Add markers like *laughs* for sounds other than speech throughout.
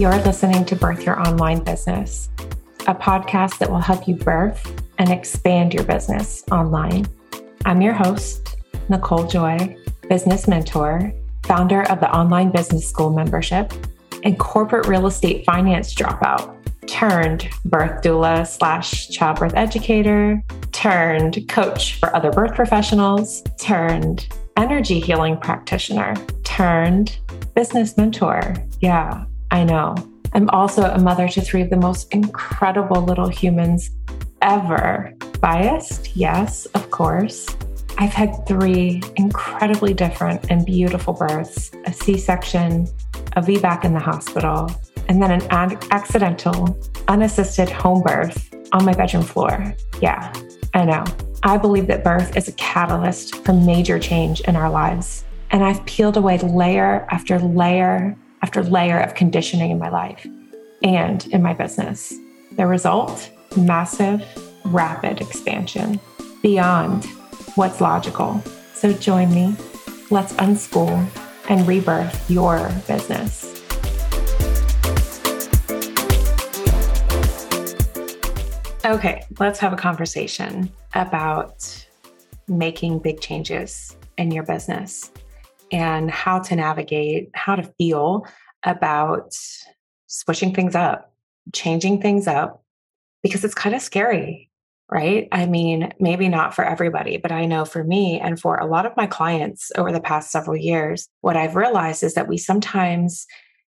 You're listening to Birth Your Online Business, a podcast that will help you birth and expand your business online. I'm your host, Nicole Joy, business mentor, founder of the Online Business School membership, and corporate real estate finance dropout turned birth doula slash childbirth educator, turned coach for other birth professionals, turned energy healing practitioner, turned business mentor. Yeah, I know. I'm also a mother to three of the most incredible little humans ever. Biased? Yes, of course. I've had three incredibly different and beautiful births a C section, a VBAC in the hospital, and then an ad- accidental, unassisted home birth on my bedroom floor. Yeah, I know. I believe that birth is a catalyst for major change in our lives. And I've peeled away layer after layer after layer of conditioning in my life and in my business. The result massive, rapid expansion beyond what's logical. So join me. Let's unschool and rebirth your business. Okay, let's have a conversation about making big changes in your business and how to navigate, how to feel about switching things up, changing things up, because it's kind of scary, right? I mean, maybe not for everybody, but I know for me and for a lot of my clients over the past several years, what I've realized is that we sometimes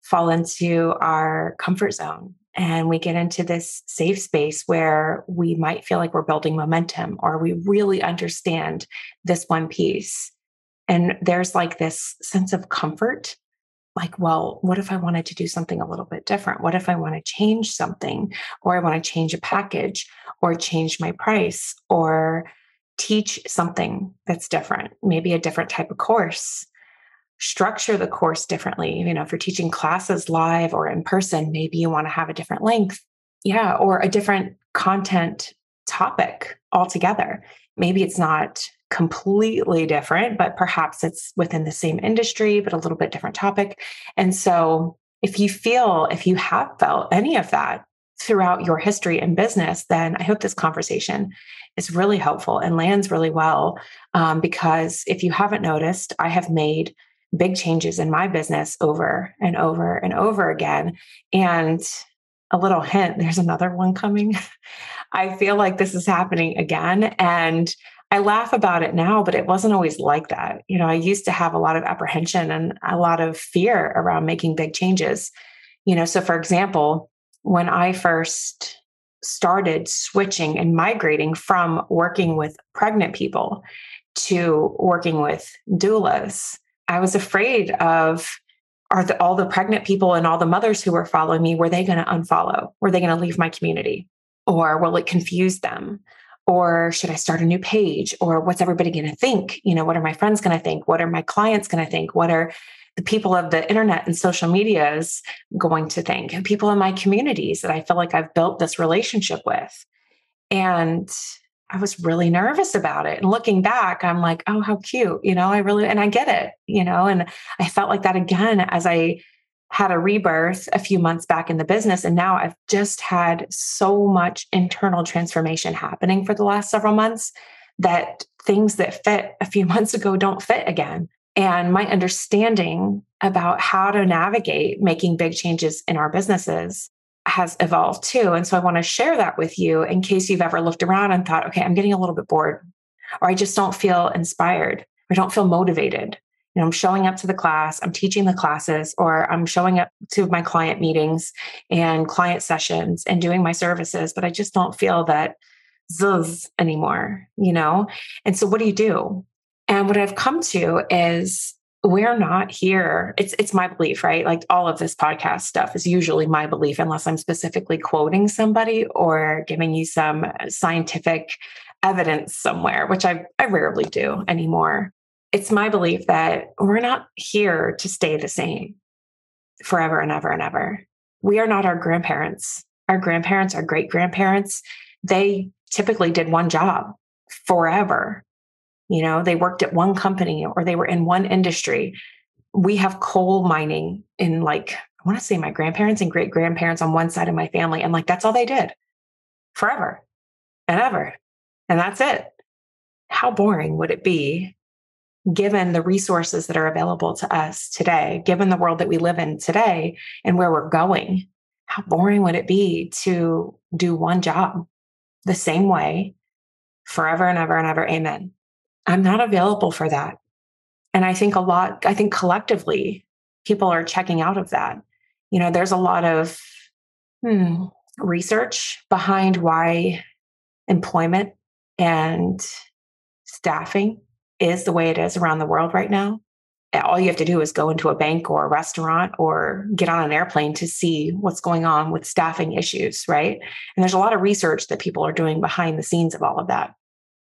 fall into our comfort zone and we get into this safe space where we might feel like we're building momentum or we really understand this one piece. And there's like this sense of comfort like, well, what if I wanted to do something a little bit different? What if I want to change something or I want to change a package or change my price or teach something that's different, maybe a different type of course? structure the course differently. You know, if you're teaching classes live or in person, maybe you want to have a different length. Yeah, or a different content topic altogether. Maybe it's not completely different, but perhaps it's within the same industry, but a little bit different topic. And so, if you feel, if you have felt any of that throughout your history in business, then I hope this conversation is really helpful and lands really well. Um, because if you haven't noticed, I have made big changes in my business over and over and over again. And a little hint there's another one coming. *laughs* I feel like this is happening again. And I laugh about it now, but it wasn't always like that. You know, I used to have a lot of apprehension and a lot of fear around making big changes. You know, so for example, when I first started switching and migrating from working with pregnant people to working with doulas, I was afraid of are the, all the pregnant people and all the mothers who were following me, were they going to unfollow? Were they going to leave my community? Or will it confuse them? Or should I start a new page? Or what's everybody going to think? You know, what are my friends going to think? What are my clients going to think? What are the people of the internet and social medias going to think? And people in my communities that I feel like I've built this relationship with. And I was really nervous about it. And looking back, I'm like, oh, how cute. You know, I really, and I get it, you know, and I felt like that again as I had a rebirth a few months back in the business. And now I've just had so much internal transformation happening for the last several months that things that fit a few *laughs* months ago don't fit again. And my understanding about how to navigate making big changes in our businesses has evolved too. And so I want to share that with you in case you've ever looked around and thought, okay, I'm getting a little bit bored, or I just don't feel inspired, or don't feel motivated. You know, I'm showing up to the class, I'm teaching the classes, or I'm showing up to my client meetings and client sessions and doing my services, but I just don't feel that zuzz anymore, you know? And so what do you do? And what I've come to is we're not here it's it's my belief right like all of this podcast stuff is usually my belief unless i'm specifically quoting somebody or giving you some scientific evidence somewhere which i, I rarely do anymore it's my belief that we're not here to stay the same forever and ever and ever we are not our grandparents our grandparents our great grandparents they typically did one job forever you know they worked at one company or they were in one industry we have coal mining in like I want to say my grandparents and great grandparents on one side of my family. And like, that's all they did forever and ever. And that's it. How boring would it be given the resources that are available to us today, given the world that we live in today and where we're going? How boring would it be to do one job the same way forever and ever and ever? Amen. I'm not available for that. And I think a lot, I think collectively, people are checking out of that. You know, there's a lot of hmm, research behind why employment and staffing is the way it is around the world right now. All you have to do is go into a bank or a restaurant or get on an airplane to see what's going on with staffing issues, right? And there's a lot of research that people are doing behind the scenes of all of that.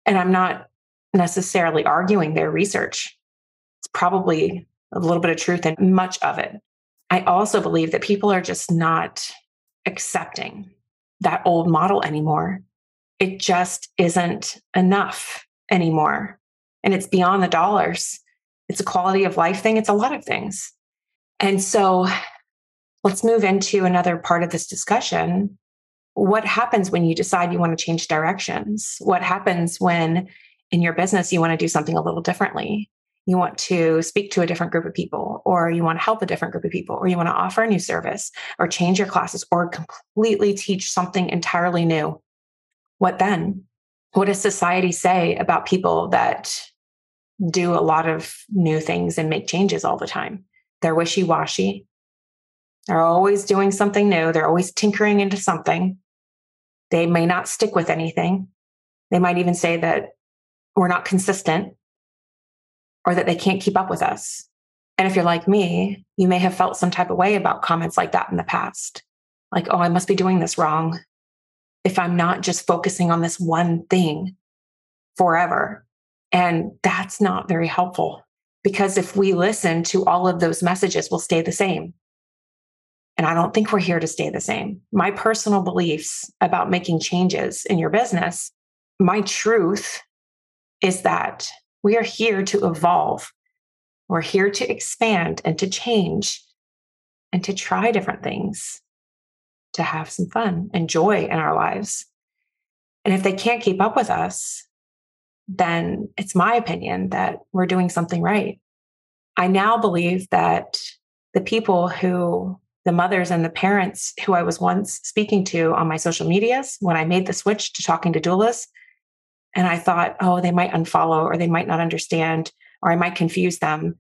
And I'm not necessarily arguing their research. It's probably a little bit of truth in much of it. I also believe that people are just not accepting that old model anymore. It just isn't enough anymore. And it's beyond the dollars. It's a quality of life thing, it's a lot of things. And so let's move into another part of this discussion. What happens when you decide you want to change directions? What happens when in your business you want to do something a little differently? you want to speak to a different group of people, or you want to help a different group of people, or you want to offer a new service, or change your classes, or completely teach something entirely new, what then? What does society say about people that do a lot of new things and make changes all the time? They're wishy washy. They're always doing something new. They're always tinkering into something. They may not stick with anything. They might even say that we're not consistent or that they can't keep up with us. And if you're like me, you may have felt some type of way about comments like that in the past. Like, oh, I must be doing this wrong if I'm not just focusing on this one thing forever. And that's not very helpful because if we listen to all of those messages, we'll stay the same. And I don't think we're here to stay the same. My personal beliefs about making changes in your business, my truth is that we are here to evolve. We're here to expand and to change and to try different things, to have some fun and joy in our lives. And if they can't keep up with us, then it's my opinion that we're doing something right. I now believe that the people who, the mothers and the parents who I was once speaking to on my social medias when I made the switch to talking to doulas, and I thought, oh, they might unfollow or they might not understand or I might confuse them.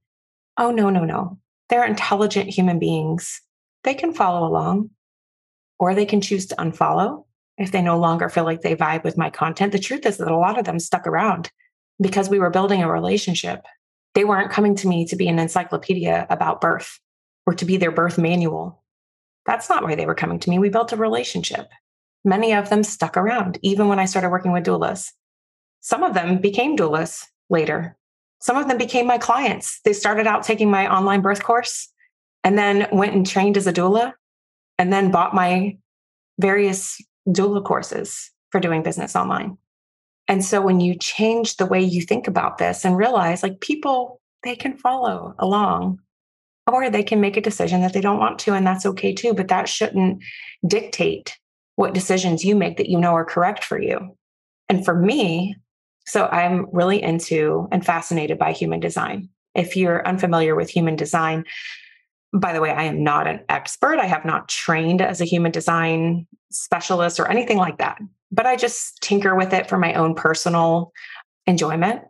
Oh, no, no, no. They're intelligent human beings. They can follow along or they can choose to unfollow if they no longer feel like they vibe with my content. The truth is that a lot of them stuck around because we were building a relationship. They weren't coming to me to be an encyclopedia about birth or to be their birth manual. That's not why they were coming to me. We built a relationship. Many of them stuck around, even when I started working with doulas. Some of them became doulas later. Some of them became my clients. They started out taking my online birth course and then went and trained as a doula and then bought my various doula courses for doing business online. And so when you change the way you think about this and realize like people, they can follow along or they can make a decision that they don't want to, and that's okay too. But that shouldn't dictate what decisions you make that you know are correct for you. And for me, so I'm really into and fascinated by human design. If you're unfamiliar with human design, by the way, I am not an expert. I have not trained as a human design specialist or anything like that, but I just tinker with it for my own personal enjoyment.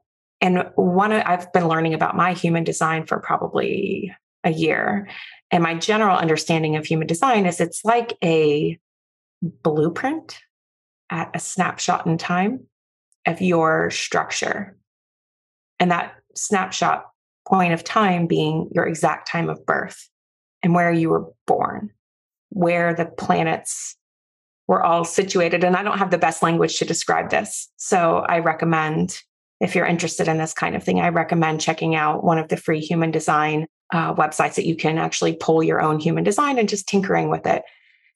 And one, I've been learning about my human design for probably a year. And my general understanding of human design is it's like a blueprint at a snapshot in time of your structure. And that snapshot point of time being your exact time of birth and where you were born, where the planets were all situated. And I don't have the best language to describe this. So I recommend, if you're interested in this kind of thing, I recommend checking out one of the free human design uh, websites that you can actually pull your own human design and just tinkering with it.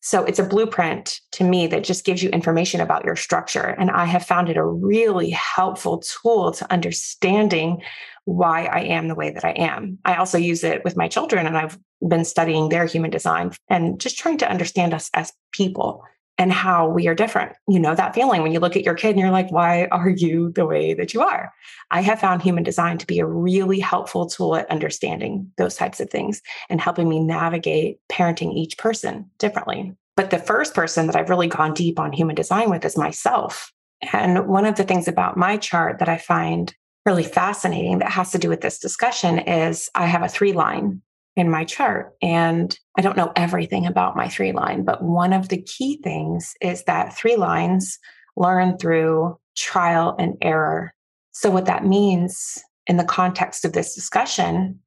So it's a blueprint to me that just gives you information about your structure. And I have found it a really helpful tool to understanding why I am the way that I am. I also use it with my children, and I've been studying their human design and just trying to understand us as people and how we are different. You know, that feeling when you look at your kid and you're like, why are you the way that you are? I have found human design to be a really helpful tool at understanding those types of things and helping me navigate parenting each person differently. But the first person that I've really gone deep on human design with is myself. And one of the things about my chart that I find really fascinating that has to do with this discussion is I have a three line in my chart. And I don't know everything about my three line, but one of the key things is that three lines learn through trial and error. So, what that means in the context of this discussion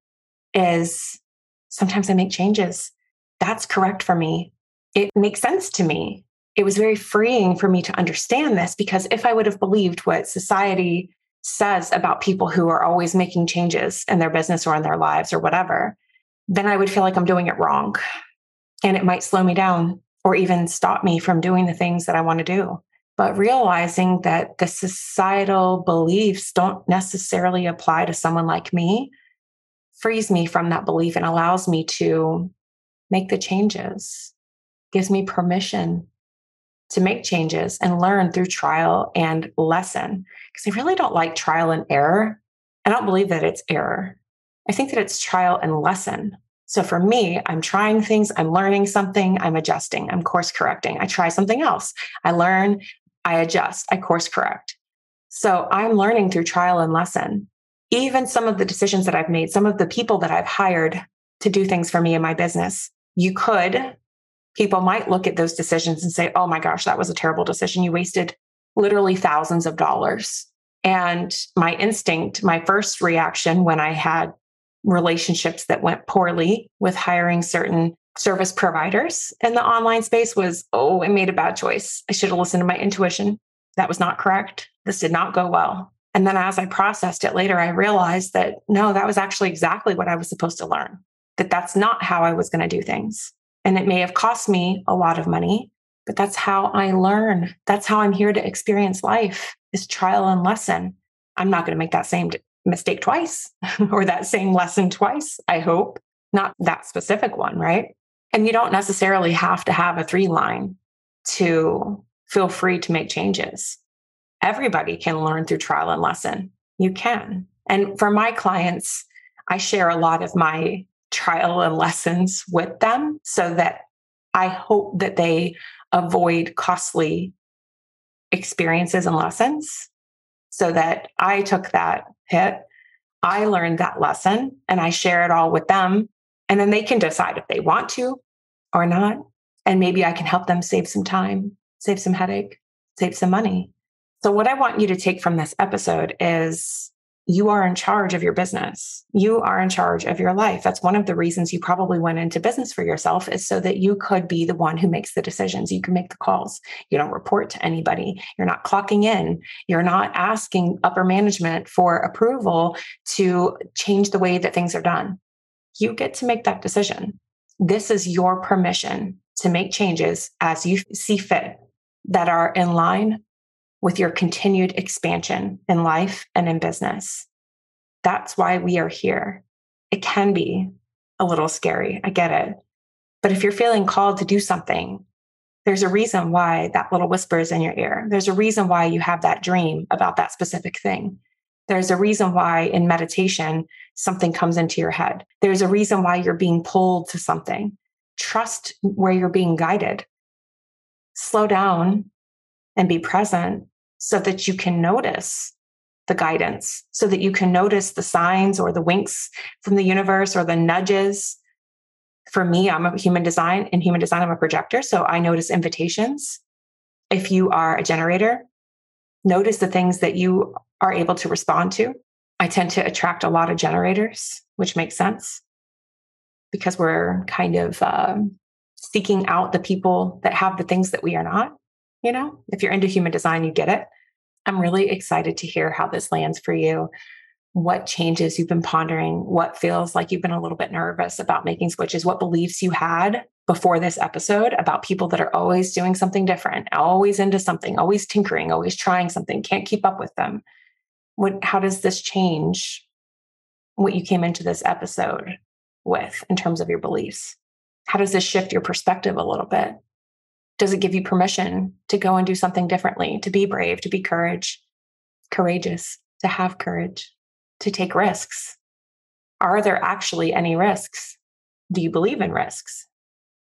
is sometimes I make changes. That's correct for me. It makes sense to me. It was very freeing for me to understand this because if I would have believed what society says about people who are always making changes in their business or in their lives or whatever, then I would feel like I'm doing it wrong. And it might slow me down or even stop me from doing the things that I want to do. But realizing that the societal beliefs don't necessarily apply to someone like me frees me from that belief and allows me to make the changes, gives me permission to make changes and learn through trial and lesson. Because I really don't like trial and error. I don't believe that it's error. I think that it's trial and lesson. So for me, I'm trying things, I'm learning something, I'm adjusting, I'm course correcting. I try something else. I learn, I adjust, I course correct. So I'm learning through trial and lesson. Even some of the decisions that I've made, some of the people that I've hired to do things for me in my business, you could, people might look at those decisions and say, oh my gosh, that was a terrible decision. You wasted literally thousands of dollars. And my instinct, my first reaction when I had relationships that went poorly with hiring certain service providers in the online space was, oh, I made a bad choice. I should have listened to my intuition. That was not correct. This did not go well. And then as I processed it later, I realized that no, that was actually exactly what I was supposed to learn, that that's not how I was going to do things. And it may have cost me a lot of money, but that's how I learn. That's how I'm here to experience life is trial and lesson. I'm not going to make that same mistake twice *laughs* or that same lesson twice, I hope, not that specific one, right? And you don't necessarily have to have a three line to feel free to make changes. Everybody can learn through trial and lesson. You can. And for my clients, I share a lot of my trial and lessons with them so that I hope that they avoid costly experiences and lessons so that I took that hit. I learned that lesson and I share it all with them. And then they can decide if they want to or not. And maybe I can help them save some time, save some headache, save some money. So, what I want you to take from this episode is you are in charge of your business. You are in charge of your life. That's one of the reasons you probably went into business for yourself is so that you could be the one who makes the decisions. You can make the calls. You don't report to anybody. You're not clocking in. You're not asking upper management for approval to change the way that things are done. You get to make that decision. This is your permission to make changes as you see fit that are in line with your continued expansion in life and in business. That's why we are here. It can be a little scary. I get it. But if you're feeling called to do something, there's a reason why that little whisper is in your ear. There's a reason why you have that dream about that specific thing. There's a reason why in meditation something comes into your head. There's a reason why you're being pulled to something. Trust where you're being guided. Slow down and be present so that you can notice the guidance, so that you can notice the signs or the winks from the universe or the nudges. For me, I'm a human design. In human design, I'm a projector. So I notice invitations. If you are a generator, notice the things that you are able to respond to. I tend to attract a lot of generators, which makes sense because we're kind of um, seeking out the people that have the things that we are not. You know, if you're into human design, you get it. I'm really excited to hear how this lands for you. What changes you've been pondering, what feels like you've been a little bit nervous about making switches, what beliefs you had before this episode about people that are always doing something different, always into something, always tinkering, always trying something, can't keep up with them. What, how does this change what you came into this episode with in terms of your beliefs? How does this shift your perspective a little bit? Does it give you permission to go and do something differently, to be brave, to be courage, courageous, to have courage, to take risks? Are there actually any risks? Do you believe in risks?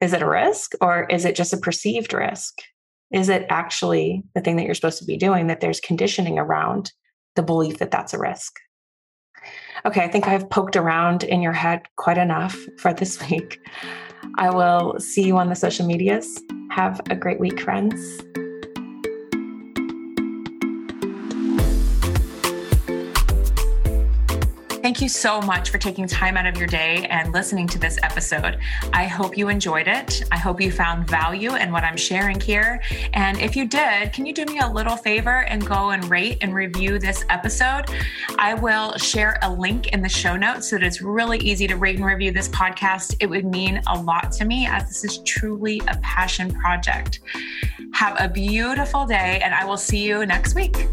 Is it a risk or is it just a perceived risk? Is it actually the thing that you're supposed to be doing that there's conditioning around the belief that that's a risk? Okay, I think I've poked around in your head quite enough for this *laughs* week. I will see you on the social medias. Have a great week, friends. Thank you so much for taking time out of your day and listening to this episode. I hope you enjoyed it. I hope you found value in what I'm sharing here. And if you did, can you do me a little favor and go and rate and review this episode? I will share a link in the show notes so that it's really easy to rate and review this podcast. It would mean a lot to me as this is truly a passion project. Have a beautiful day, and I will see you next week.